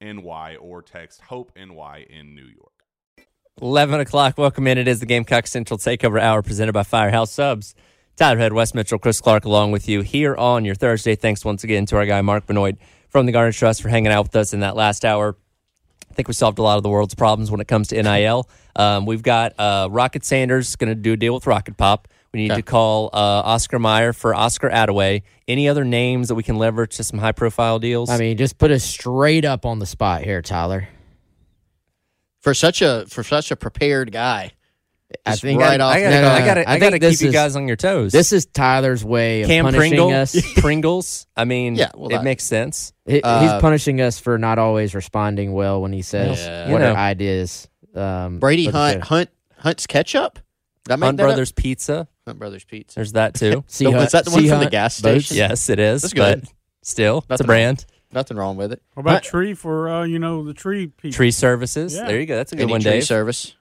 NY or text Hope NY in New York. 11 o'clock. Welcome in. It is the Gamecock Central Takeover Hour presented by Firehouse Subs. Tyler Head, Mitchell, Chris Clark along with you here on your Thursday. Thanks once again to our guy Mark Benoit from the Garnet Trust for hanging out with us in that last hour. I think we solved a lot of the world's problems when it comes to NIL. Um, we've got uh, Rocket Sanders going to do a deal with Rocket Pop. We need Okay. to call uh, Oscar Mayer for Oscar Attaway. Any other names that we can leverage to some high profile deals? I mean, just put us straight up on the spot here, Tyler. for such a for such a prepared guy. I Just think right I, off. I gotta, No, no, I gotta, I I gotta think this keep you is- guys on your toes. This is Tyler's way of Cam punishing Pringle, us. Pringles. I mean, Yeah, well, it that- makes sense. He- Uh, He's punishing us for not always responding well when he says Yeah. what You our know. ideas. Um, Brady Hunt. Hunt Hunt's ketchup. Did Hunt that up? Brothers Pizza. Hunt Brothers Pizza. There's that too. Sea So, Hunt- is that the one Sea from the Hunt gas boats. station? yes, it is. That's good. But still, it's a Nothing brand. Nothing wrong with it. What about Hunt- tree for uh, you know the tree people? Tree services. Yeah. There you go. That's a good Any one, tree Dave. service.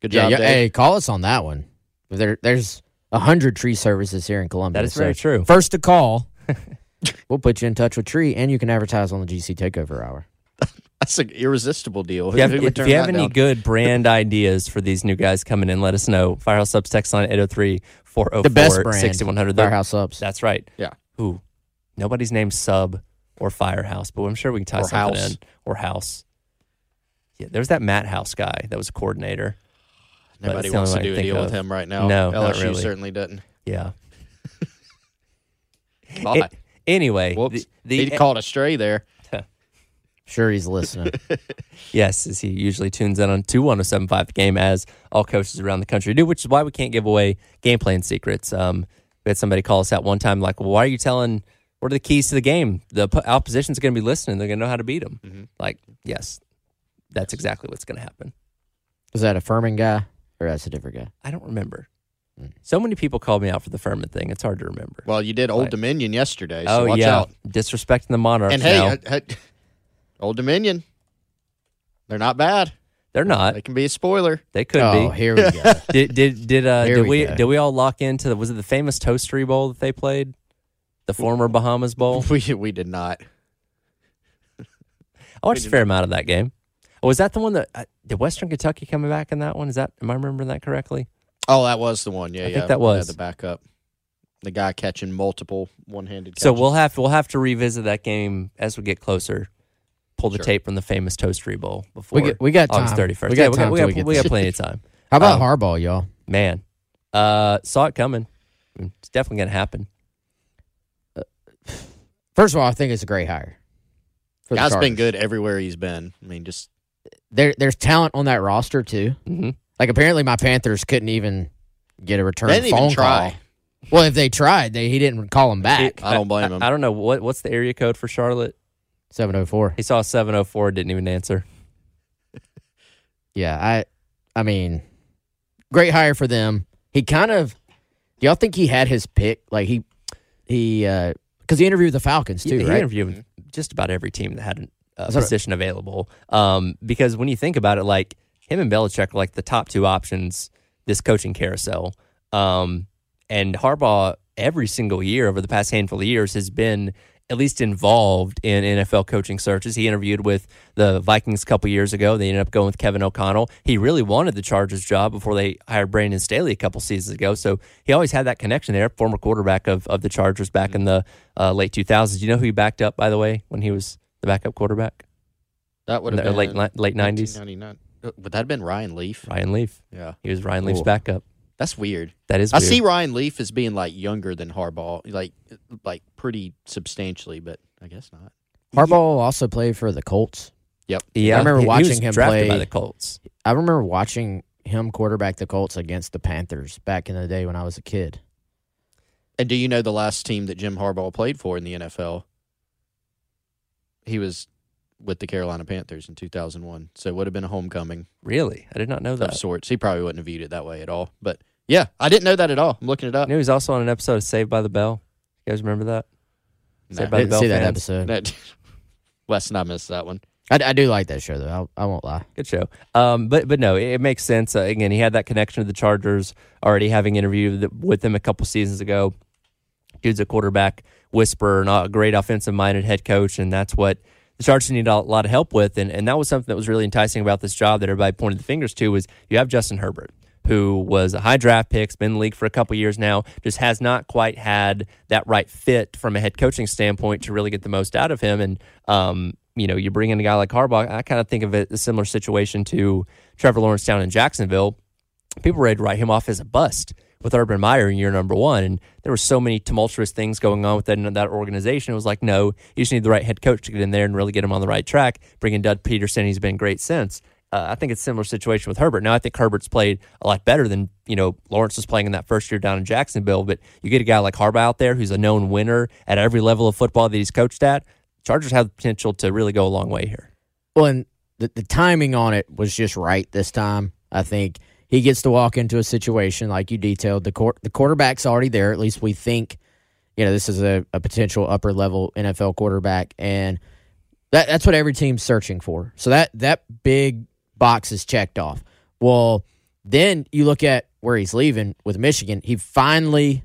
Good Yeah, job, yeah, Dave. hey, call us on that one. There, there's a hundred tree services here in Columbia. That is very true. First to call, we'll put you in touch with Tree, and you can advertise on the GC Takeover Hour. That's an irresistible deal. If you have, if you have any down? good brand ideas for these new guys coming in, let us know. Firehouse Subs text line 803 The best brand, 6100. Firehouse Subs. That's right. Yeah. Ooh, nobody's named Sub or Firehouse, but I'm sure we can tie Or something House. in. Or House. Yeah, there's that Matt House guy that was a coordinator. Nobody wants to do a deal think with him right now. No, LSU really. certainly doesn't. Yeah. A- anyway, Whoops. the, the he called a stray there. Sure, he's listening. Yes, as he usually tunes in on 21075 the game, as all coaches around the country do, which is why we can't give away game plan secrets. Um, we had somebody call us out one time, like, well, why are you telling, what are the keys to the game? The po- opposition's going to be listening. They're going to know how to beat them. Mhm. Like, yes, that's exactly what's going to happen. Was that a Furman guy, or that's a different guy? I don't remember. Hmm. So many people called me out for the Furman thing. It's hard to remember. Well, you did Old Right. Dominion yesterday, so oh, watch yeah. out. Disrespecting the Monarchs And hey, now. uh, uh, Old Dominion, they're not bad. They're not. They can be a spoiler. They could oh, be. here we go. Did did did uh Here did we we, go. did we all lock into the was it the famous Toastery Bowl that they played? The former Bahamas Bowl? We we did not. I watched a fair amount of that game. Oh, was that the one that uh, did Western Kentucky coming back in that one? Is that am I remembering that correctly? Oh, that was the one. Yeah, I yeah. think that we had was. the backup. The guy catching multiple one-handed. So we'll have we'll have to revisit that game as we get closer. Pull the Sure. tape from the famous Toastery Bowl before We got, we got time. August thirty first. We got yeah, time we till got, we got, get we got plenty of time. How about um, Harbaugh, y'all? Man, uh, saw it coming. It's definitely gonna happen. First of all, I think it's a great hire. for the Guy's been good everywhere he's been. I mean, just There, there's talent on that roster too. hmm Like apparently, my Panthers couldn't even get a return They didn't phone even try. call. Well, if they tried, they he didn't call them back. I don't blame him. I, don't know what what's the area code for Charlotte. Seven oh four. He saw 704, didn't even answer. Yeah, I, I mean, great hire for them. He kind of. Do y'all think he had his pick? Like he, he, because he interviewed the Falcons too, he right? interviewed just about every team that had an- a That's position available. Um, because when you think about it, like him and Belichick are like the top two options this coaching carousel. Um, and Harbaugh every single year over the past handful of years has been at least involved in NFL coaching searches. He interviewed with the Vikings a couple years ago. They ended up going with Kevin O'Connell. He really wanted the Chargers job before they hired Brandon Staley a couple seasons ago. So he always had that connection there. Former quarterback of, of the Chargers back in the uh, late 2000s. You know who he backed up, by the way, when he was the backup quarterback? that would have been late late 90s? 1999. Uh, Would that have been Ryan Leaf? Ryan Leaf. Yeah, He was Ryan Leaf's Cool. backup. That's weird. That is I weird. see Ryan Leaf as being like younger than Harbaugh, like like pretty substantially, but I guess not. Harbaugh also played for the Colts. Yep. Yeah, I remember he- he watching was him drafted by play- the Colts. I remember watching him quarterback the Colts against the Panthers back in the day when I was a kid. And do you know the last team that Jim Harbaugh played for in the NFL? He was with the Carolina Panthers in 2001, so it would have been a homecoming Really? I did not know that. of that. sorts. He probably wouldn't have viewed it that way at all. But yeah, I didn't know that at all. I'm looking it I up. knew he was also on an episode of Saved by the Bell. You guys remember that? Nah. Saved I by the didn't Bell see that fans? episode. That- Wes and I missed that one. I, I do like that show though. I, I won't lie. Good show. Um, but but no, it, it makes sense. Uh, again, he had that connection to the Chargers already, having interviewed th- with them a couple seasons ago. Dude's a quarterback whisperer, not a great offensive minded head coach, and that's what the Chargers need a lot of help with. And and that was something that was really enticing about this job that everybody pointed the fingers to was you have Justin Herbert. Who was a high draft pick, has been in the league for a couple years now, just has not quite had that right fit from a head coaching standpoint to really get the most out of him. And um, you know, you bring in a guy like Harbaugh, I kind of think of it a similar situation to Trevor Lawrence down in Jacksonville. People were ready to write him off as a bust with Urban Meyer in year number one. And there were so many tumultuous things going on within that organization. It was like, no, you just need the right head coach to get in there and really get him on the right track. Bring in Doug Pederson. He's been great since. Uh, I think it's a similar situation with Herbert. Now, I think Herbert's played a lot better than, you know, Lawrence was playing in that first year down in Jacksonville. But you get a guy like Harbaugh out there who's a known winner at every level of football that he's coached at. Chargers have the potential to really go a long way here. Well, and the, the timing on it was just right this time. I think he gets to walk into a situation like you detailed. The the quarterback's already there. At least we think, you know, this is a, a potential upper level NFL quarterback, and that that's what every team's searching for. So that that big box is checked off. Well, then you look at where he's leaving with Michigan. He finally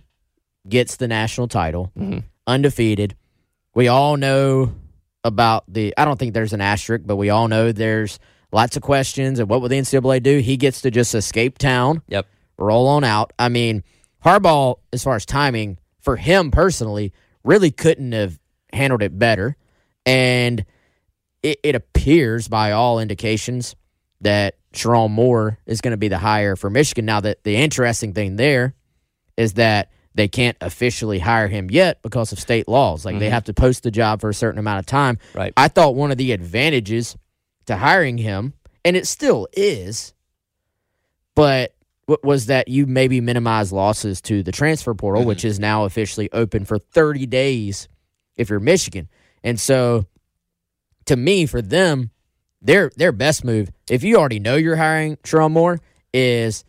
gets the national title, Mhm. undefeated. We all know about the. I don't think there's an asterisk, but we all know there's lots of questions. And what will the NCAA do? He gets to just escape town, Yep. roll on out. I mean, Harbaugh, as far as timing for him personally, really couldn't have handled it better. And it, it appears, by all indications, that Sherrone Moore is going to be the hire for Michigan. Now, that the interesting thing there is that they can't officially hire him yet because of state laws. Like they Mhm. have to post the job for a certain amount of time. Right. I thought one of the advantages to hiring him, and it still is, but was that you maybe minimize losses to the transfer portal, which is now officially open for 30 days if you're Michigan. And so to me, for them, their their best move, if you already know you're hiring Sherrone Moore, is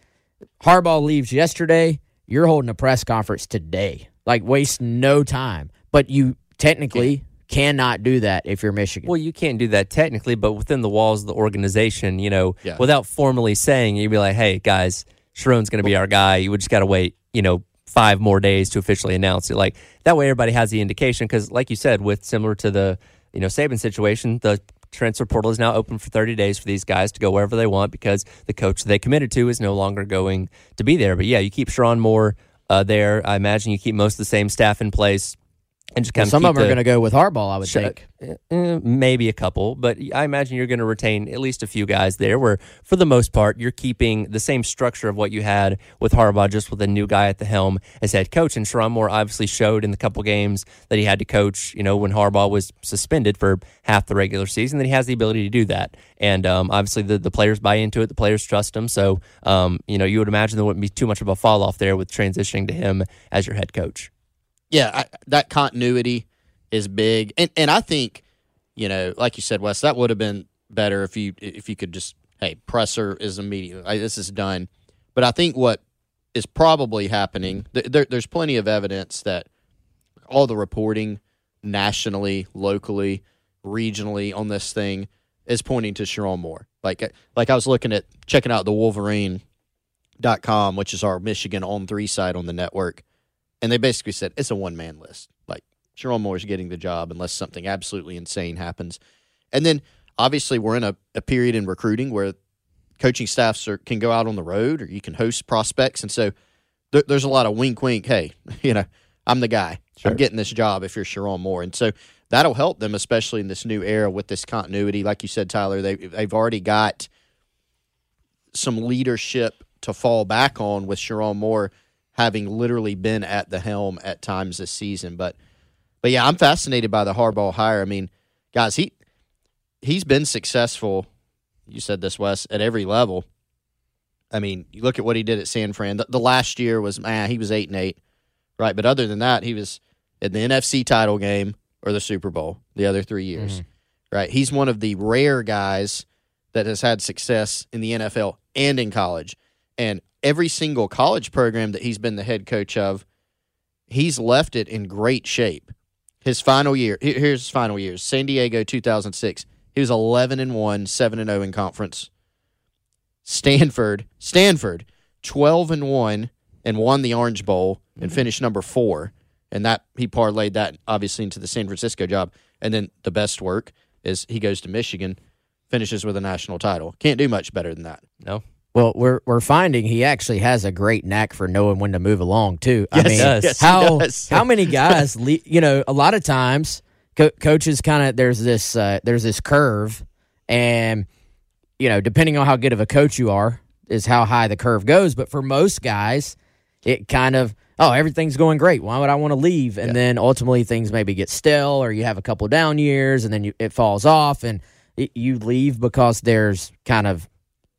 Harbaugh leaves yesterday, you're holding a press conference today. Like waste no time. But you technically cannot do that if you're Michigan. Well, you can't do that technically, but within the walls of the organization, you know, Yeah. without formally saying, you'd be like, hey, guys, Sherrone's going to be our guy. You would just got to wait, you know, five more days to officially announce it. Like that way, everybody has the indication. Because, like you said, with similar to the, you know, Saban situation, the transfer portal is now open for 30 days for these guys to go wherever they want because the coach they committed to is no longer going to be there. But yeah, you keep Sherrone Moore uh, there. I imagine you keep most of the same staff in place. And just kind of Some of them are going to go with Harbaugh, I would Sh- think. Eh, maybe a couple, but I imagine you're going to retain at least a few guys there where, for the most part, you're keeping the same structure of what you had with Harbaugh, just with a new guy at the helm as head coach. And Sherrone Moore obviously showed in the couple games that he had to coach, you know, when Harbaugh was suspended for half the regular season, that he has the ability to do that. And um, obviously, the, the players buy into it, the players trust him. So, um, you know, you would imagine there wouldn't be too much of a fall off there with transitioning to him as your head coach. Yeah, I, that continuity is big, and and I think, you know, like you said, Wes, that would have been better if you if you could just hey, presser is immediate. This is done. But I think what is probably happening, th- there, there's plenty of evidence that all the reporting nationally, locally, regionally on this thing is pointing to Sherrone Moore. Like like I was looking at checking out the Wolverine.com, which is our Michigan on three site on the network, and they basically said it's a one man list. Like Sherrone Moore's getting the job unless something absolutely insane happens. And then obviously we're in a, a period in recruiting where coaching staffs are, can go out on the road or you can host prospects. And so there, there's a lot of wink, wink. Hey, you know, I'm the guy. Sure. I'm getting this job if you're Sherrone Moore. And so that'll help them, especially in this new era with this continuity. Like you said, Tyler, they, they've already got some leadership to fall back on with Sherrone Moore having literally been at the helm at times this season. But but yeah, I'm fascinated by the Harbaugh hire. I mean, guys, he he's been successful. You said this, Wes, at every level. I mean, you look at what he did at San Fran. The, the last year was man, he was eight and eight, right? But other than that, he was in the NFC title game or the Super Bowl the other three years, mm-hmm. right? He's one of the rare guys that has had success in the NFL and in college. And every single college program that he's been the head coach of, he's left it in great shape. His final year, here's his final years. San Diego 2006. He was 11 and 1, 7 and 0 in conference. Stanford, Stanford 12 and 1 and won the Orange Bowl and finished number 4 and that he parlayed that obviously into the San Francisco job. And then the best work is he goes to Michigan, finishes with a national title. Can't do much better than that. No, Well, we're we're finding he actually has a great knack for knowing when to move along too. I mean, yes, how how many guys? Le- you know, a lot of times co- coaches kind of there's this uh, there's this curve, and you know, depending on how good of a coach you are, is how high the curve goes. But for most guys, it kind of oh everything's going great. Why would I want to leave? And then ultimately things maybe get stale, or you have a couple down years, and then you, it falls off, and it, you leave because there's kind of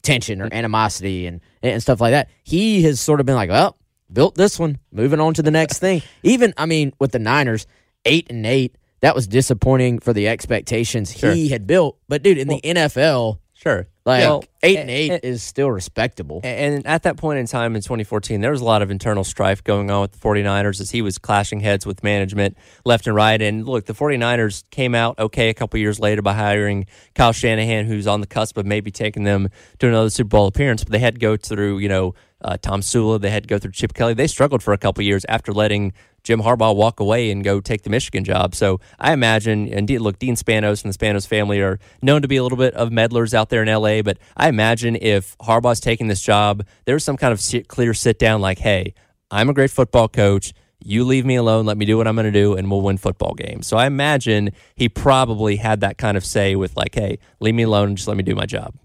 tension or mm-hmm. animosity and and stuff like that. He has sort of been like, well, built this one, moving on to the next thing. Even I mean, with the Niners, eight and eight, that was disappointing for the expectations Sure. he had built. But dude, in the NFL, sure. like Well, eight and eight a- is still respectable. And at that point in time in 2014, there was a lot of internal strife going on with the 49ers as he was clashing heads with management left and right. And look, the 49ers came out okay a couple years later by hiring Kyle Shanahan, who's on the cusp of maybe taking them to another Super Bowl appearance. But they had to go through, you know, uh, Tomsula. They had to go through Chip Kelly. They struggled for a couple years after letting Jim Harbaugh walk away and go take the Michigan job. So I imagine, and look, Dean Spanos and the Spanos family are known to be a little bit of meddlers out there in LA, but I imagine if Harbaugh's taking this job, there's some kind of clear sit down like, hey, I'm a great football coach. You leave me alone, let me do what I'm going to do, and we'll win football games. So I imagine he probably had that kind of say with, like, hey, leave me alone and just let me do my job.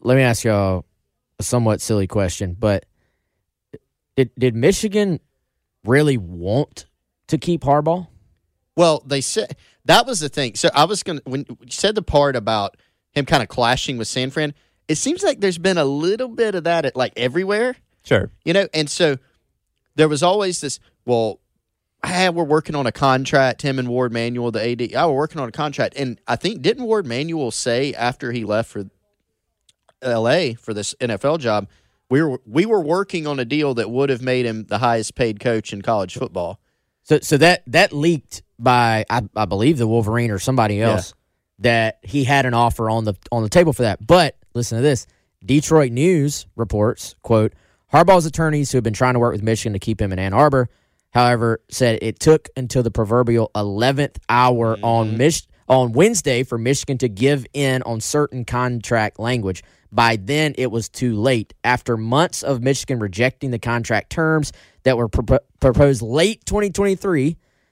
Let me ask y'all a somewhat silly question, but did did Michigan really want to keep Harbaugh? Well, they said that was the thing. So I was gonna when you said the part about him kind of clashing with San Fran. It seems like there's been a little bit of that at like everywhere, Sure. you know. And so there was always this. Well, ah, we're working on a contract. Him and Warde Manuel, the AD. Oh, we're working on a contract. And I think didn't Warde Manuel say after he left for L.A. for this NFL job, we were we were working on a deal that would have made him the highest paid coach in college football. So so that that leaked by I, I believe the Wolverine or somebody else that he had an offer on the on the table for that. But listen to this. Detroit News reports, quote, Harbaugh's attorneys who have been trying to work with Michigan to keep him in Ann Arbor, however, said it took until the proverbial 11th hour on mm-hmm. Mich- on Wednesday for Michigan to give in on certain contract language. By then, it was too late. After months of Michigan rejecting the contract terms that were propo- proposed late 2023,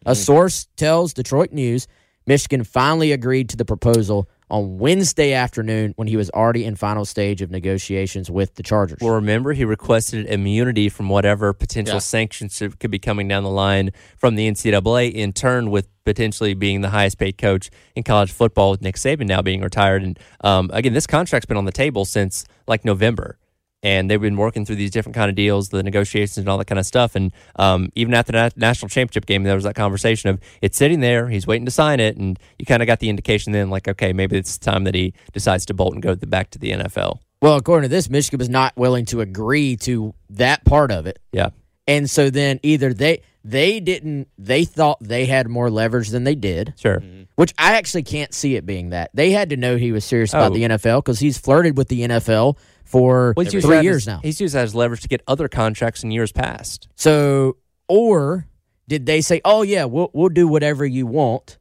A mm-hmm. source tells Detroit News Michigan finally agreed to the proposal on Wednesday afternoon when he was already in final stage of negotiations with the Chargers. Well, remember, he requested immunity from whatever potential Yeah. sanctions could be coming down the line from the NCAA, in turn, with potentially being the highest paid coach in college football, with Nick Saban now being retired. And um, again, this contract's been on the table since like November. And they've been working through these different kind of deals, the negotiations and all that kind of stuff. And um, even at the na- national championship game, there was that conversation of it's sitting there, he's waiting to sign it, and you kind of got the indication then, like, okay, maybe it's time that he decides to bolt and go the, back to the NFL. well, according to this, Michigan was not willing to agree to that part of it. Yeah, And so then either they they didn't they thought they had more leverage than they did, sure. which I actually can't see it being that. They had to know he was serious about Oh. the NFL because he's flirted with the NFL for Well, he's used three years as- now. He's used that as leverage to get other contracts in years past. So, or did they say, "Oh yeah, we'll we'll do whatever you want,"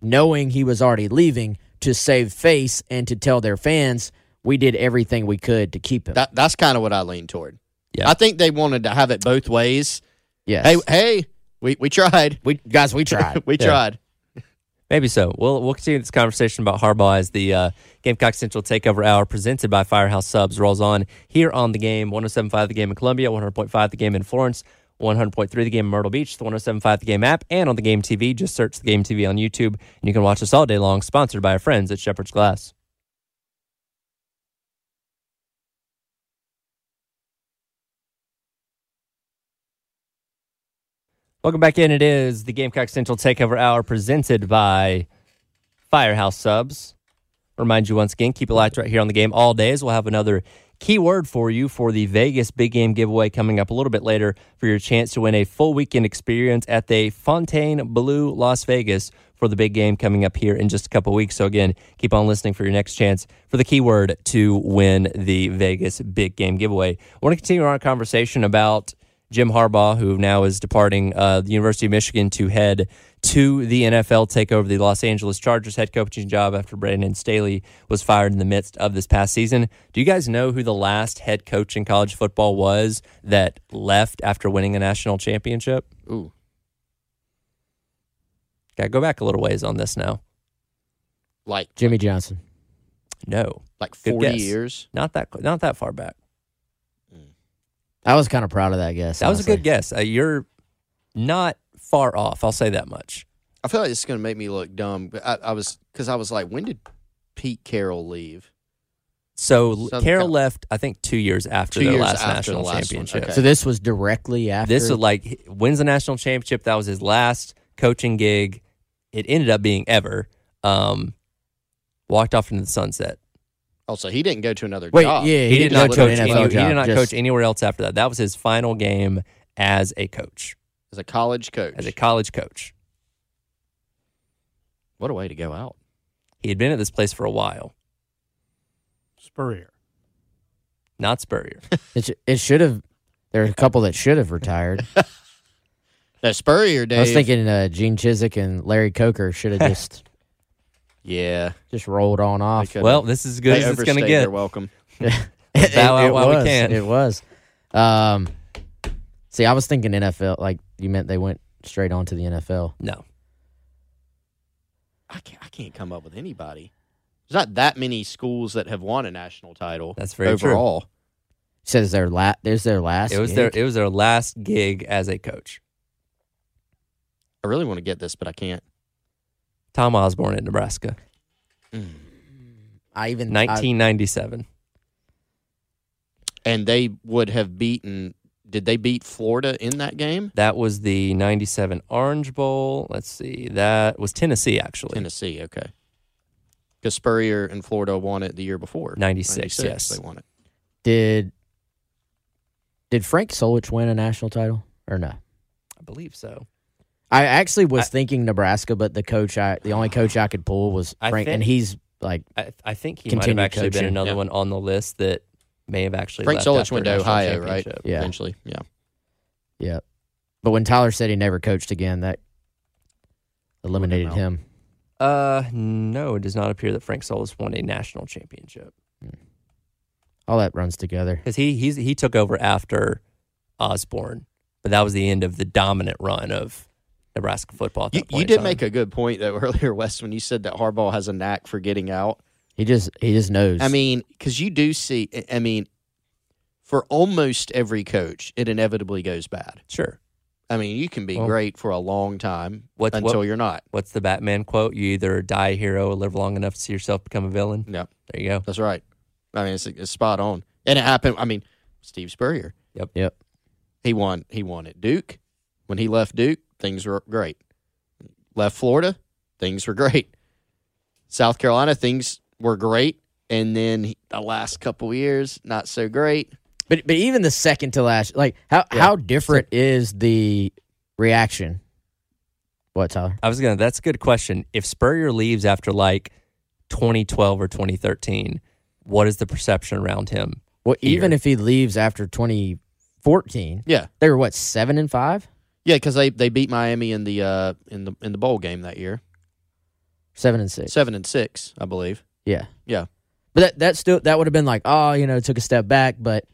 knowing he was already leaving to save face and to tell their fans we did everything we could to keep him. That that's kind of what I lean toward. Yeah. I think they wanted to have it both ways. yes. Hey, hey, we we tried. we guys, we tried. we Yeah. tried. Maybe so. We'll we'll continue this conversation about Harbaugh as the uh, Gamecock Central Takeover Hour presented by Firehouse Subs rolls on here on the game. 107.5 the game in Columbia, 100.5 the game in Florence, 100.3 the game in Myrtle Beach, the 107.5 the game app, and on the Game TV. Just search the Game TV on YouTube, and you can watch us all day long. Sponsored by our friends at Shepherd's Glass. Welcome back in. It is the Gamecock Central Takeover Hour presented by Firehouse Subs. Remind you once again, keep it lights right here on the game all day as we'll have another keyword for you for the Vegas Big Game giveaway coming up a little bit later for your chance to win a full weekend experience at the Fontainebleau Las Vegas for the big game coming up here in just a couple weeks. So again, keep on listening for your next chance for the keyword to win the Vegas Big Game giveaway. I want to continue our conversation about Jim Harbaugh, who now is departing uh, the University of Michigan to head to the NFL, take over the Los Angeles Chargers head coaching job after Brandon Staley was fired in the midst of this past season. Do you guys know who the last head coach in college football was that left after winning a national championship? Ooh, Got to go back a little ways on this now. like Jimmy Johnson. No, like forty years. not that not that far back. I was kind of proud of that guess. That was a good guess. Uh, you're not far off. I'll say that much. I feel like this is going to make me look dumb. But I, I was because I was like, when did Pete Carroll leave? So Southern Carroll Cal- left, I think, two years after Two their years last after national the last one. championship. Okay. So this was directly after. This is like he wins the national championship. That was his last coaching gig. It ended up being ever. Um, walked off into the sunset. Oh, so he didn't go to another Wait, job. yeah, He, did didn't go to coach. NFL Any, he did not just- coach anywhere else after that. That was his final game as a coach, as a college coach. as a college coach. what a way to go out. He had been at this place for a while. Spurrier. Not Spurrier. It, it should have. There are a couple that should have retired. Now Spurrier, Dave. I was thinking uh, Gene Chizik and Larry Coker should have just yeah, just rolled on off. well, this is as good they as it's going to overstayed get. their welcome. it, bow out it while we was. can. It was. Um, see, I was thinking NFL. Like you meant they went straight on to the NFL. No. I can't. I can't come up with anybody. There's not that many schools that have won a national title. That's very true. overall. Says their la- There's their last. It was gig. their it was their last gig as a coach. I really want to get this, but I can't. Tom Osborne at Nebraska, mm. I even I- 1997. And they would have beaten. Did they beat Florida in that game? That was the 97 Orange Bowl. Let's see. That was Tennessee, actually. Tennessee. Okay. Because Spurrier and Florida won it the year before. 96, yes. They won it. did. Did Frank Solich win a national title or no? I believe so. I actually was I- thinking Nebraska, but the coach I the only coach I could pull was Frank, think- and he's like I, I think he might have Continued actually been another Yeah. one on the list that may have actually Frank Solich went to national Ohio, right? championship. Yeah. Eventually, yeah. yeah. But when Tyler said he never coached again, that eliminated him. Uh, no, it does not appear that Frank Solich won a national championship All that runs together. because he he's, he took over after Osborne, but that was the end of the dominant run of Nebraska football. At You, point you did make a good point though earlier, Wes, when you said that Harbaugh has a knack for getting out. He just he just knows. I mean, because you do see. I mean, for almost every coach, it inevitably goes bad. sure. I mean, you can be Well, great for a long time what's- until what- you're not. What's the Batman quote? You either die a hero or live long enough to see yourself become a villain. Yeah, There you go. that's right. I mean, it's, it's spot on, and it happened. I mean, Steve Spurrier. Yep. Yep. He won. He won at Duke. When he left Duke, things were great. Left Florida, things were great. South Carolina, things were great, and then he, the last couple years, not so great. But but even the second to last, like how Yeah. how different is the reaction? What Tyler? I was gonna. That's a good question. If Spurrier leaves after like 2012 or 2013, what is the perception around him? Well, even if he leaves after 2014, Yeah, they were what seven and five, yeah, because they, they beat Miami in the uh in the in the bowl game that year, seven and six. seven and six, I believe. Yeah, Yeah. But that that still that would have been like, oh, you know, took a step back, but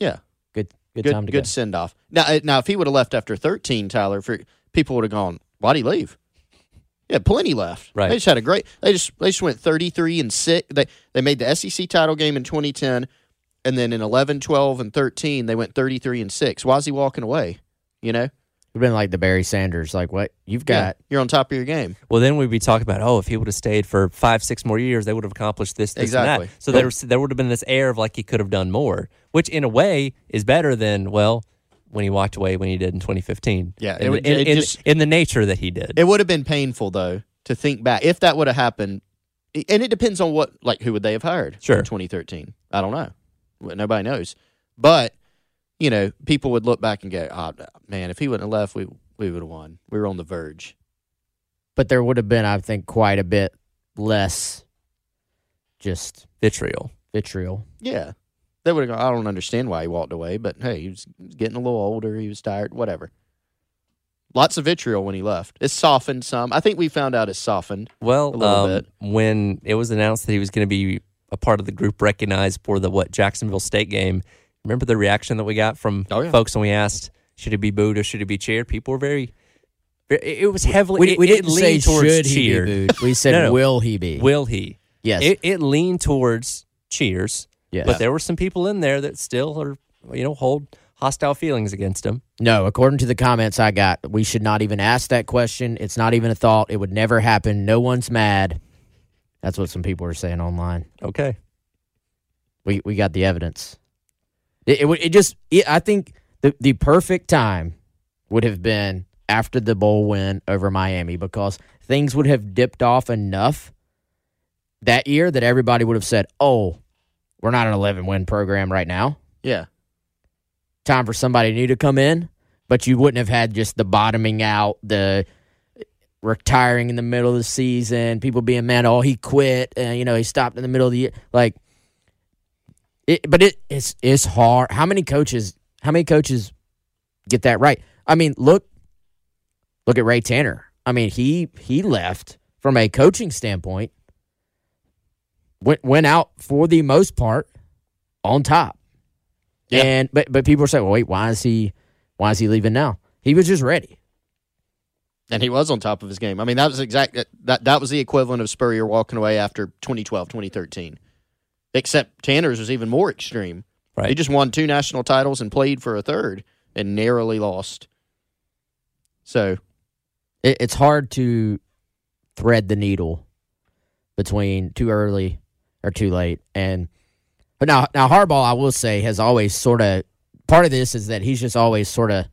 Yeah. good good, Good time to good go. send off. Now now if he would have left after thirteen, Tyler, for people would have gone, why'd he leave? Yeah, plenty left. Right. They just had a great. They just they just went thirty three and six. They they made the SEC title game in twenty ten, and then in 11, 12, and thirteen they went thirty three and six. Why's he walking away? You know, Would have been like the Barry Sanders, like what you've Yeah, got. you're on top of your game. Well, then we'd be talking about, oh, if he would have stayed for five, six more years, they would have accomplished this, this, Exactly. and that. So there, was, there would have been this air of like he could have done more, which in a way is better than well when he walked away when he did in 2015. Yeah, in, it would- in, it in- just- in the nature that he did. It would have been painful though to think back if that would have happened, and it depends on what like who would they have hired Sure. in 2013. I don't know, nobody knows, but you know people would look back and go, "Oh man, if he wouldn't have left, we we would have won. We were on the verge." But there would have been, I think, quite a bit less just Vitriol. vitriol. Yeah, they would have. gone, I don't understand why he walked away, but hey, he was, getting a little older. He was tired. Whatever. Lots of vitriol when he left. It's softened some. I think we found out it's softened. Well, A little um, bit. when it was announced that he was going to be a part of the group recognized for the what Jacksonville State game, remember the reaction that we got from Oh, yeah. folks when we asked should he be booed or should he be cheered? People were very. It was heavily. We, it, we didn't say should he be booed. We said No, no. will he be? Will he? yes. It, it leaned towards cheers, yes. but there were some people in there that still are, you know, hold hostile feelings against him. No, according to the comments I got, we should not even ask that question. It's not even a thought. It would never happen. No one's mad. That's what some people are saying online. Okay. We we got the evidence. It it, would- it just it, I think the the perfect time would have been after the bowl win over Miami because things would have dipped off enough that year that everybody would have said, "Oh, we're not an 11 win program right now. Yeah. Time for somebody new to come in." But you wouldn't have had just the bottoming out, the retiring in the middle of the season, people being mad, "Oh, he quit," and you know he stopped in the middle of the year, like. It, but it, it's it's hard. How many coaches? How many coaches get that right? I mean, look, look at Ray Tanner. I mean, he he left from a coaching standpoint. Went went out for the most part on top. Yeah. And but but people are saying, well, wait, why is he why is he leaving now? He was just ready. And he was on top of his game. I mean, that was exact that that was the equivalent of Spurrier walking away after 2012, 2013. Except Tanner's was even more extreme. Right. He just won two national titles and played for a third and narrowly lost. So, It, it's hard to thread the needle between too early or too late. And but now now Harbaugh, I will say, has always sort of part of this is that he's just always sort of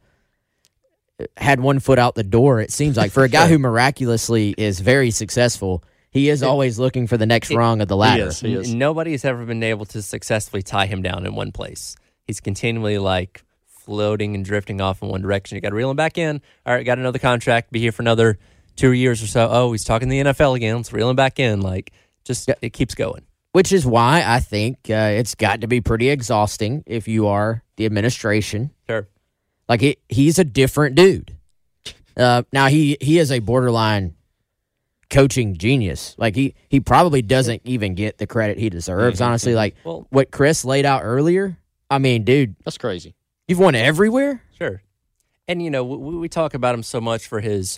had one foot out the door. It seems like for a guy who miraculously is very successful, he is always looking for the next rung of the ladder. is. He N- Nobody has ever been able to successfully tie him down in one place. He's continually like floating and drifting off in one direction. You got to reel him back in. All right, got another contract. Be here for another two years or so. Oh, he's talking the NFL again. Let's reel him back in. Like, just it keeps going. which is why I think uh, it's got to be pretty exhausting if you are the administration. Sure. Like he, he's a different dude. Uh, now he he is a borderline coaching genius. Like he he probably doesn't even get the credit he deserves. Mm-hmm. Honestly, like Well- what Chris laid out earlier. I mean, dude, that's crazy. you've won everywhere. Sure. And you know, we, we talk about him so much for his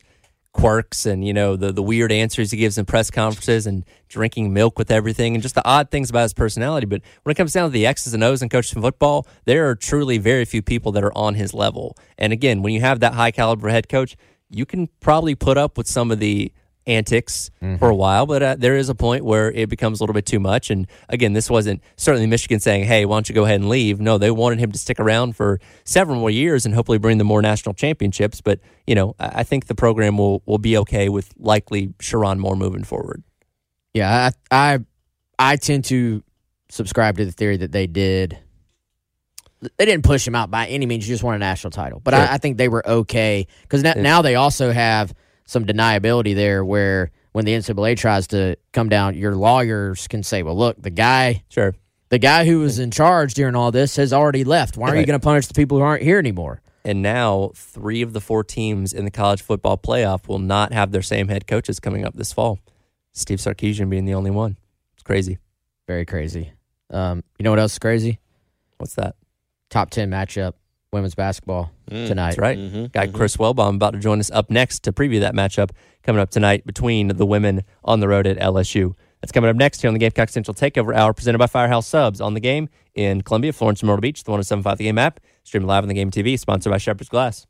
quirks and you know the the weird answers he gives in press conferences and drinking milk with everything and just the odd things about his personality. But when it comes down to the X's and O's and coaching football, there are truly very few people that are on his level. And again, when you have that high caliber head coach, you can probably put up with some of the antics Mm-hmm. for a while, but uh, there is a point where it becomes a little bit too much. And again, this wasn't certainly Michigan saying, "Hey, why don't you go ahead and leave?" No, they wanted him to stick around for several more years and hopefully bring them more national championships. But you know, I think the program will will be okay with likely Sherrone Moore moving forward. Yeah, I, I I tend to subscribe to the theory that they did. They didn't push him out by any means. You just won a national title, but Sure. I, I think they were okay because now, Yeah. now they also have some deniability there, where when the NCAA tries to come down, your lawyers can say, "Well, look, the guy, Sure. the guy who was in charge during all this has already left. Why are you going to punish the people who aren't here anymore?" And now three of the four teams in the college football playoff will not have their same head coaches coming up this fall. Steve Sarkisian being the only one. It's crazy. Very crazy. Um, you know what else is crazy? What's that? Top ten matchup, women's basketball tonight. That's right. Mhm, Guy Chris Wellbaum about to join us up next to preview that matchup coming up tonight between the women on the road at LSU. That's coming up next here on the Gamecock Central Takeover Hour presented by Firehouse Subs on the game in Columbia, Florence, and Myrtle Beach, the 1075 The Game app, streaming live on the Game TV, sponsored by Shepherd's Glass.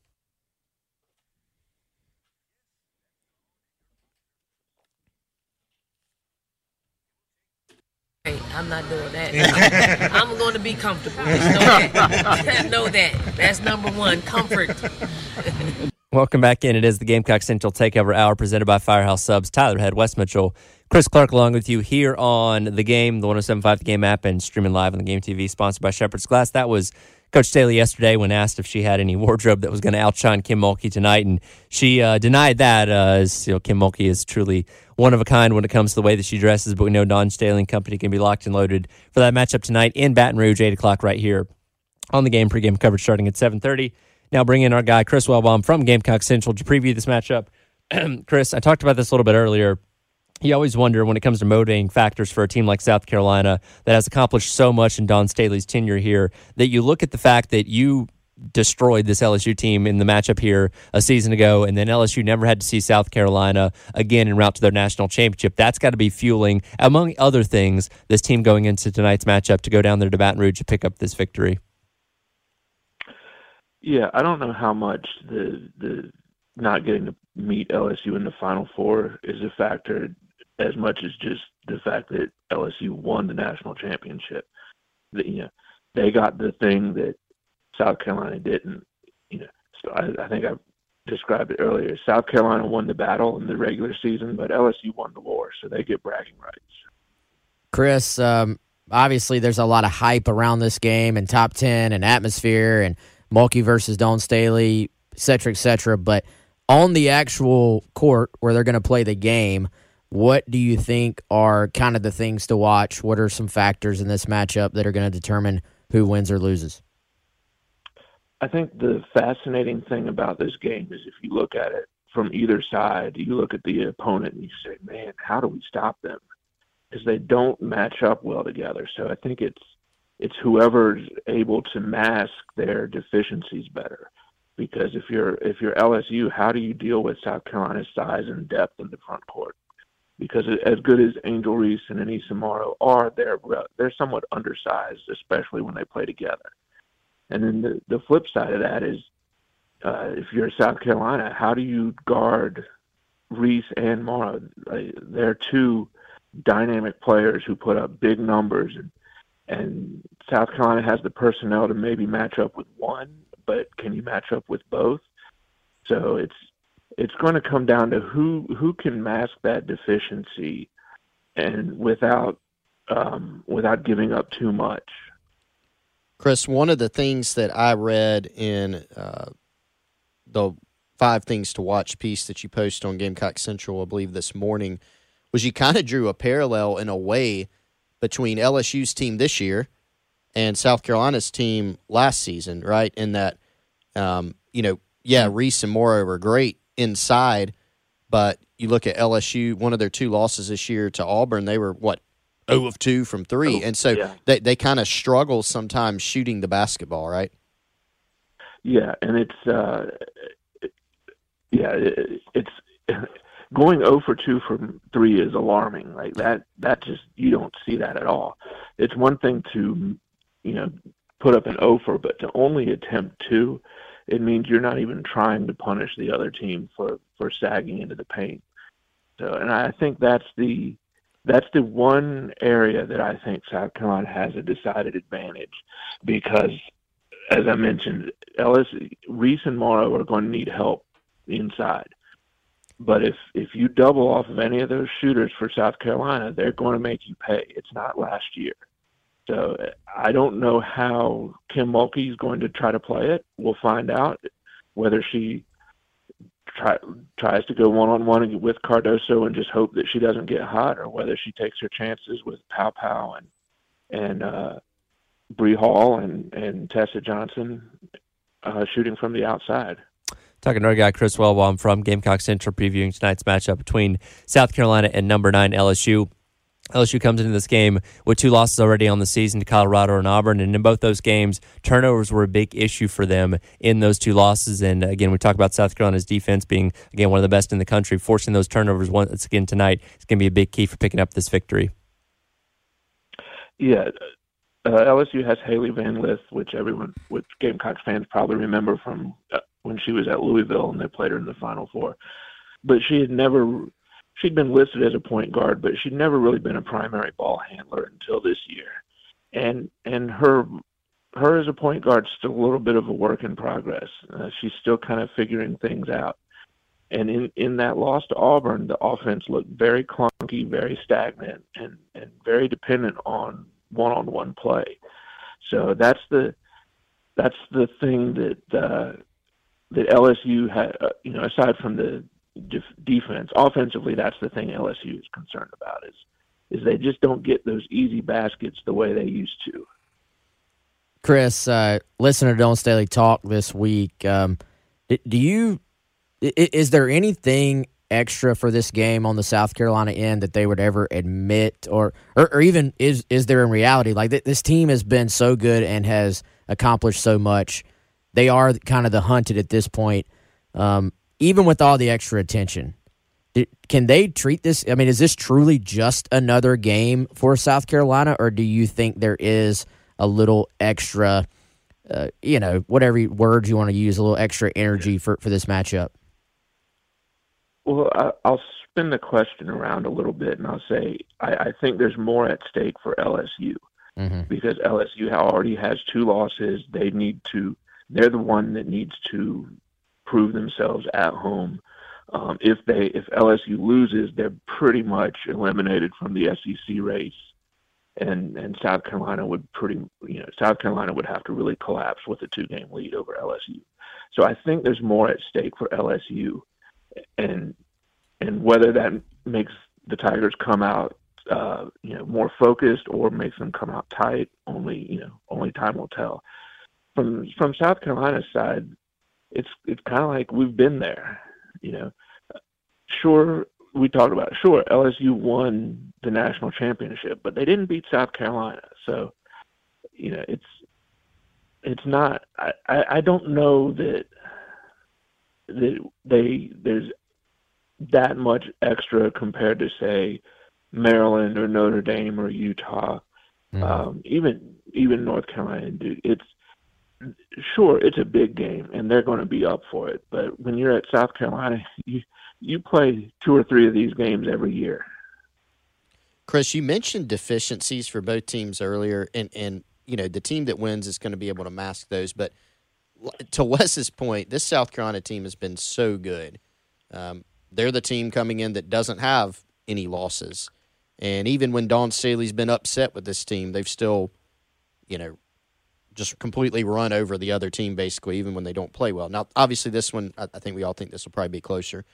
Hey, I'm not doing that. I'm going to be comfortable. Just know that. know that. That's number one. Comfort. Welcome back in. It is the Gamecock Central Takeover Hour presented by Firehouse Subs. Tyler Head, Wes Mitchell, Chris Clark along with you here on the game, the 1075 The Game app, and streaming live on the Game TV, sponsored by Shepherd's Glass. That was Coach Staley yesterday when asked if she had any wardrobe that was going to outshine Kim Mulkey tonight, and she uh, denied that. Uh, as you know, Kim Mulkey is truly one of a kind when it comes to the way that she dresses, but we know Dawn Staley and company can be locked and loaded for that matchup tonight in Baton Rouge, 8 o'clock right here on the game pregame coverage starting at 7.30 now bring in our guy chris wellbaum from gamecock central to preview this matchup chris i talked about this a little bit earlier you always wonder when it comes to motivating factors for a team like south carolina that has accomplished so much in dawn staley's tenure here that you look at the fact that you destroyed this lsu team in the matchup here a season ago and then lsu never had to see south carolina again en route to their national championship. That's got to be fueling among other things this team going into tonight's matchup to go down there to baton rouge to pick up this victory. Yeah, I don't know how much the the not getting to meet LSU in the Final Four is a factor as much as just the fact that LSU won the national championship. You know they got the thing that South Carolina didn't. You know, so I, I think I described it earlier. South Carolina won the battle in the regular season, but LSU won the war, so they get bragging rights. Chris, um, obviously there's a lot of hype around this game and top 10 and atmosphere and Mulkey versus Dawn Staley, et cetera, et cetera. But on the actual court where they're going to play the game, what do you think are kind of the things to watch? What are some factors in this matchup that are going to determine who wins or loses? I think the fascinating thing about this game is if you look at it from either side, you look at the opponent and you say, man, how do we stop them? Because they don't match up well together. So I think it's it's whoever's able to mask their deficiencies better. Because if you're if you're LSU, how do you deal with South Carolina's size and depth in the front court? Because as good as Angel Reese and Aneesah Morrow are, they're they're somewhat undersized, especially when they play together. And then the, the flip side of that is uh, if you're South Carolina, how do you guard Reese and Morrow? They're two dynamic players who put up big numbers, and, and South Carolina has the personnel to maybe match up with one, but can you match up with both? So it's it's going to come down to who who can mask that deficiency, and without um, without giving up too much. Chris, one of the things that I read in uh, the five things to watch piece that you posted on Gamecock Central, I believe this morning, was you kind of drew a parallel in a way between LSU's team this year and South Carolina's team last season, right? In that, um, you know, yeah, Reese and Morrow were great inside, but you look at LSU, one of their two losses this year to Auburn, they were what 0 of 2 from 3. Oh, and so yeah. they they kind of struggle sometimes shooting the basketball, right? Yeah, and it's uh, yeah, it, it's going 0 for 2 from 3 is alarming. Like that, that just you don't see that at all. It's one thing to, you know, put up an 0 for, but to only attempt two, it means you're not even trying to punish the other team for for sagging into the paint. So, and I think that's the that's the one area that I think South Carolina has a decided advantage because, as I mentioned, Ellis, Reese, and Morrow are going to need help inside. But if if you double off of any of those shooters for South Carolina, they're going to make you pay. It's not last year. So I don't know how Kim Mulkey is going to try to play it. We'll find out whether she try, tries to go one on one with Cardoso and just hope that she doesn't get hot, or whether she takes her chances with Paopao and and uh, Bree Hall and and Tessa Johnson uh, shooting from the outside. Talking to our guy Chris Wellbaum from Gamecock Central, previewing tonight's matchup between South Carolina and number nine LSU. LSU comes into this game with two losses already on the season to Colorado and Auburn, and in both those games, turnovers were a big issue for them in those two losses. And again, we talk about South Carolina's defense being again one of the best in the country. Forcing those turnovers once again tonight is going to be a big key for picking up this victory. Yeah, uh, LSU has Hailey Van Lith, which everyone, which Gamecocks fans probably remember from uh, when she was at Louisville and they played her in the Final Four. But she had never, she'd been listed as a point guard, but she'd never really been a primary ball handler until this year. And and her her as a point guard still a little bit of a work in progress. Uh, she's still kind of figuring things out. And in in that loss to Auburn, the offense looked very clunky, very stagnant, and and very dependent on one-on-one play. So that's the that's the thing that uh, that LSU had, uh, you know, aside from the defense, offensively, that's the thing LSU is concerned about is is they just don't get those easy baskets the way they used to. Chris, uh, listener Dawn Staley talk this week. Um, do you is there anything extra for this game on the South Carolina end that they would ever admit, or or, or even is is there in reality like th- this team has been so good and has accomplished so much? They are kind of the hunted at this point, um, even with all the extra attention. Can they treat this? I mean, is this truly just another game for South Carolina, or do you think there is a little extra, uh, you know, whatever words you want to use, a little extra energy for, for this matchup? Well, I, I'll spin the question around a little bit, and I'll say I, I think there's more at stake for LSU mm-hmm. because LSU already has two losses. They need to. They're the one that needs to prove themselves at home. Um, if they if LSU loses, they're pretty much eliminated from the SEC race, and and South Carolina would pretty you know South Carolina would have to really collapse with a two game lead over LSU. So I think there's more at stake for LSU and and whether that makes the Tigers come out uh, you know more focused or makes them come out tight, only you know only time will tell. From from South Carolina's side, it's it's kind of like we've been there. You know, sure we talked about it. Sure, LSU won the national championship, but they didn't beat South Carolina. So, you know, it's it's not. I I, I don't know that that they there's that much extra compared to say Maryland or Notre Dame or Utah, mm-hmm. um, even even North Carolina. Dude, it's sure it's a big game and they're going to be up for it. But when you're at South Carolina, you you play two or three of these games every year. Chris, you mentioned deficiencies for both teams earlier, and and you know the team that wins is going to be able to mask those, but to Wes's point, this South Carolina team has been so good. Um, they're the team coming in that doesn't have any losses. And even when Dawn Staley's been upset with this team, they've still, you know, just completely run over the other team basically, even when they don't play well. Now, obviously, this one, I, I think we all think this will probably be closer.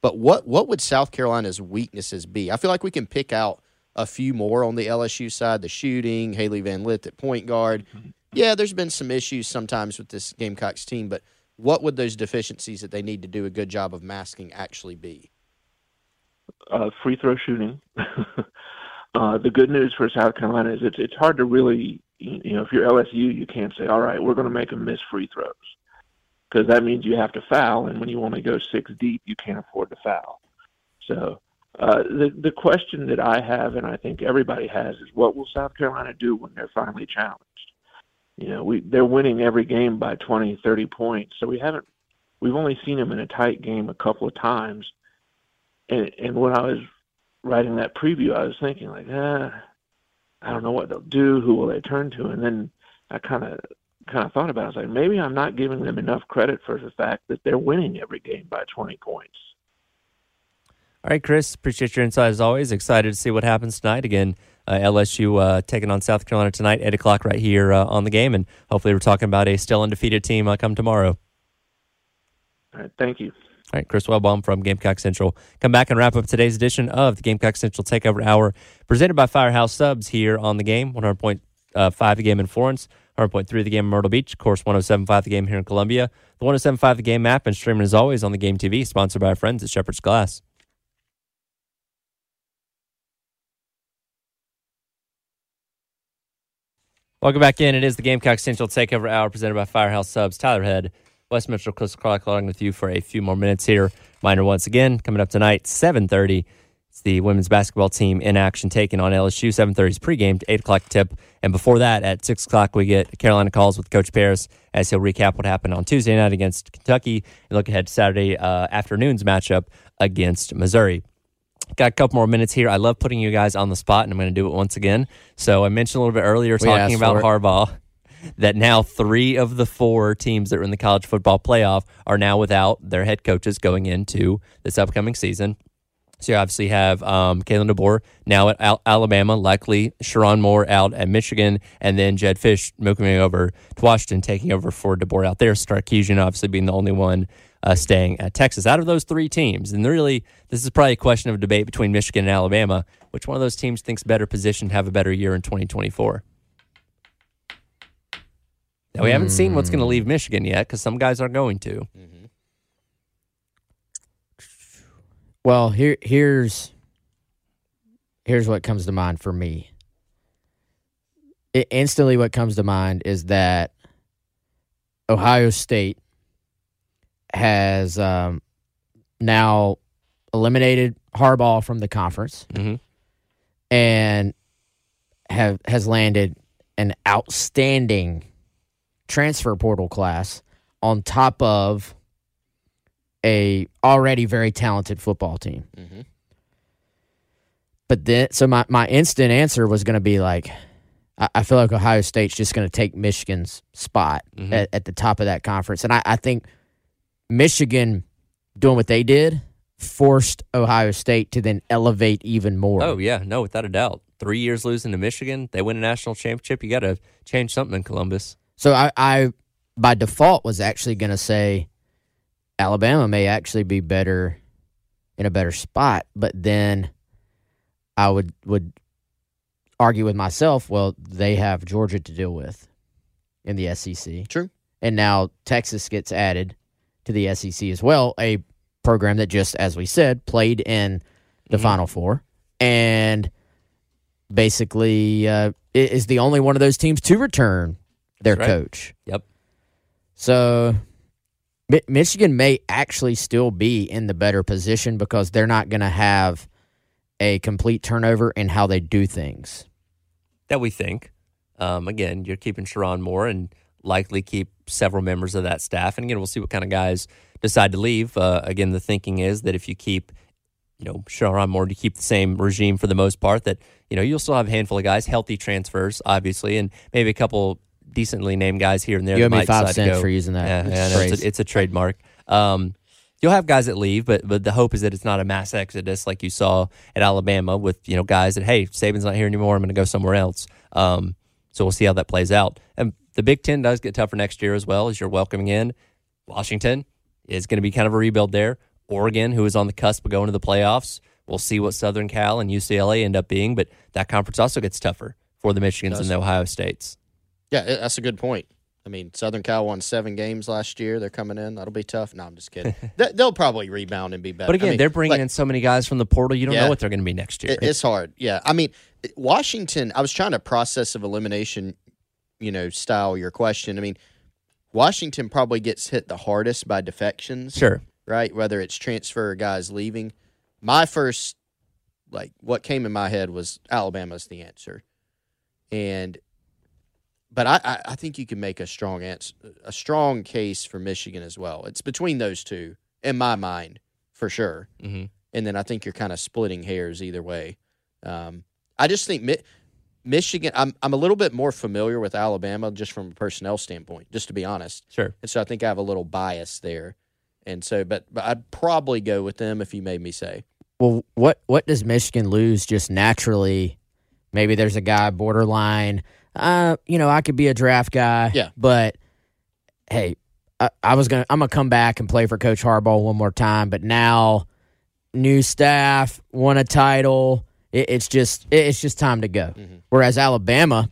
But what what would South Carolina's weaknesses be? I feel like we can pick out a few more on the LSU side: the shooting, Hailey Van Lith at point guard, mm-hmm yeah, there's been some issues sometimes with this Gamecocks team, but what would those deficiencies that they need to do a good job of masking actually be? Uh, free throw shooting. uh, the good news for South Carolina is it's it's hard to really you know if you're LSU you can't say all right we're going to make them miss free throws because that means you have to foul, and when you want to go six deep, you can't afford to foul. So uh, the the question that I have, and I think everybody has, is what will South Carolina do when they're finally challenged? You know, we they're winning every game by 20, 30 points, so we haven't we've only seen them in a tight game a couple of times. And and when I was writing that preview, I was thinking like, ah, I don't know what they'll do. Who will they turn to? And then I kind of kind of thought about it. I was like, maybe I'm not giving them enough credit for the fact that they're winning every game by 20 points. All right, Chris, appreciate your insight as always. Excited to see what happens tonight. Again, uh, LSU uh, taking on South Carolina tonight, 8 o'clock right here uh, on the game. And hopefully, we're talking about a still undefeated team uh, come tomorrow. All right, thank you. All right, Chris Wellbaum from Gamecock Central. Come back and wrap up today's edition of the Gamecock Central Takeover Hour, presented by Firehouse Subs here on the game. 100.5 uh, the game in Florence, 100.3 the game in Myrtle Beach, of course, 107.5 the game here in Columbia, the 107.5 the game app, and streaming as always on the Game TV, sponsored by our friends at Shepherd's Glass. Welcome back in. It is the Gamecock Central Takeover Hour presented by Firehouse Subs. Tyler Head, Wes Mitchell, Chris Clark along with you for a few more minutes here. Minor once again coming up tonight, 7.30. It's the women's basketball team in action taking on LSU. 7.30 is pregame, 8 o'clock tip. And before that, at 6 o'clock, we get Carolina Calls with Coach Paris as he'll recap what happened on Tuesday night against Kentucky and look ahead to Saturday uh, afternoon's matchup against Missouri. Got a couple more minutes here. I love putting you guys on the spot, and I'm going to do it once again. So I mentioned a little bit earlier We talking about. Harbaugh that now three of the four teams that are in the college football playoff are now without their head coaches going into this upcoming season. So you obviously have um, Kalen DeBoer now at Al- Alabama, likely Sherrone Moore out at Michigan, and then Jedd Fisch moving over to Washington, taking over for DeBoer out there. Sarkisian obviously being the only one uh, staying at Texas. Out of those three teams, and really, this is probably a question of debate between Michigan and Alabama. Which one of those teams thinks better positioned to have a better year in 2024? Now, we haven't seen what's going to leave Michigan yet because some guys are going to. Well, here here's here's what comes to mind for me. It, instantly, what comes to mind is that Ohio State has um, now eliminated Harbaugh from the conference Mhm. and have has landed an outstanding transfer portal class on top of a already very talented football team. Mhm. But then, so my, my instant answer was going to be like, I, I feel like Ohio State's just going to take Michigan's spot Mhm. at, at the top of that conference. And I, I think Michigan doing what they did forced Ohio State to then elevate even more. Oh yeah, no, without a doubt. Three years losing to Michigan, they win a national championship. You got to change something in Columbus. So I, I by default was actually going to say Alabama may actually be better in a better spot, but then I would would argue with myself, well, they have Georgia to deal with in the SEC. True. And now Texas gets added to the SEC as well, a program that just as we said played in the Mhm. Final Four and basically uh, is the only one of those teams to return their right. coach. Yep. So Mi- Michigan may actually still be in the better position because they're not going to have a complete turnover in how they do things. That we think. Um, again, you're keeping Sherrone Moore and likely keep several members of that staff. And again, we'll see what kind of guys decide to leave. Uh, again, the thinking is that if you keep, you know, Sherrone Moore to keep the same regime for the most part, that you know you'll still have a handful of guys, healthy transfers, obviously, and maybe a couple decently named guys here and there. You that owe me five cents for using that Yeah, yeah, I know, phrase. it's, a, it's a trademark. Um, you'll have guys that leave, but but the hope is that it's not a mass exodus like you saw at Alabama with you know guys that hey Saban's not here anymore, I'm going to go somewhere else. Um, so we'll see how that plays out. And the Big Ten does get tougher next year as well as you're welcoming in Washington is going to be kind of a rebuild there. Oregon, who is on the cusp of going to the playoffs, we'll see what Southern Cal and UCLA end up being, but that conference also gets tougher for the Michigans and the Ohio States. Yeah, that's a good point. I mean, Southern Cal won seven games last year. They're coming in. That'll be tough. No, I'm just kidding. They- They'll probably rebound and be better. But again, I mean, they're bringing like, in so many guys from the portal. You don't Yeah. know what they're going to be next year. It's hard. Yeah. I mean, Washington, I was trying to process of elimination, you know, style your question. I mean, Washington probably gets hit the hardest by defections. Sure. right? Whether it's transfer or guys leaving. My first, like, what came in my head was Alabama's the answer, and but I, I, I think you can make a strong answer, a strong case for Michigan as well. It's between those two in my mind for sure, hmm and then I think you're kind of splitting hairs either way. Um, I just think Mi- Michigan. I'm I'm a little bit more familiar with Alabama just from a personnel standpoint, just to be honest. Sure. And so I think I have a little bias there. And so, but but I'd probably go with them if you made me say. Well, what what does Michigan lose just naturally? Maybe there's a guy borderline. Uh, you know, I could be a draft guy. Yeah. But hey, I, I was gonna I'm gonna come back and play for Coach Harbaugh one more time. But now, new staff, won a title. It, it's just it, it's just time to go. Whereas Alabama,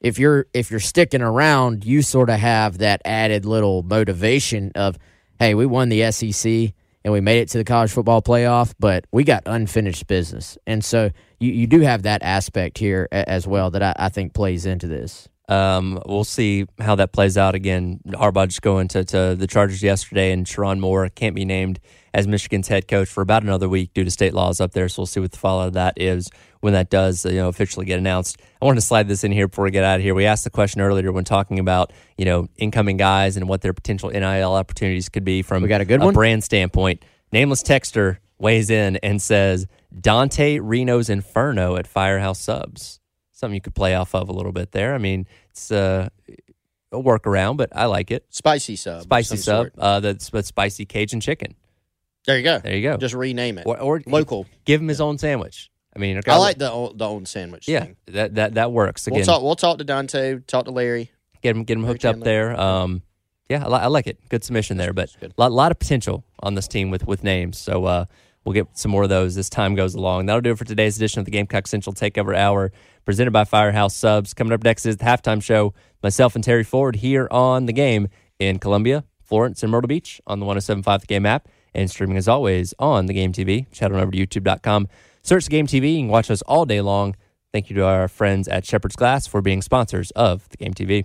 if you're if you're sticking around, you sort of have that added little motivation of, hey, we won the SEC and we made it to the college football playoff, but we got unfinished business, and so you, you do have that aspect here as well that I, I think plays into this. Um, we'll see how that plays out again. Harbaugh just going to, to the Chargers yesterday, and Sherrone Moore can't be named as Michigan's head coach for about another week due to state laws up there. So we'll see what the fallout of that is when that does, you know, officially get announced. I want to slide this in here before we get out of here. We asked the question earlier when talking about you know incoming guys and what their potential NIL opportunities could be from We got a good a one? brand standpoint. Nameless texter weighs in and says Dante Reno's Inferno at Firehouse Subs. Something you could play off of a little bit there. I mean, it's uh, a workaround, but I like it. Spicy sub. Spicy sub. Uh, that's but spicy Cajun chicken. There you go. There you go. Just rename it. or, or Local. Give him his own sandwich. I mean, I like the the own sandwich. Yeah, thing. that that that works. Again, We'll talk. We'll talk to Dante. Talk to Larry. get him get him Larry hooked up there. Um, yeah, I, li- I like it. Good submission there, but a lot, lot of potential on this team with with names. So uh, we'll get some more of those as time goes along. That'll do it for today's edition of the Gamecock Central Takeover Hour, presented by Firehouse Subs. Coming up next is the halftime show. Myself and Terry Ford here on the game in Columbia, Florence, and Myrtle Beach on the 107.5 The Game app, and streaming as always on the Game TV. Chat on over to YouTube.com. Search the Game TV. Can watch us all day long. Thank you to our friends at Shepherd's Glass for being sponsors of the Game TV.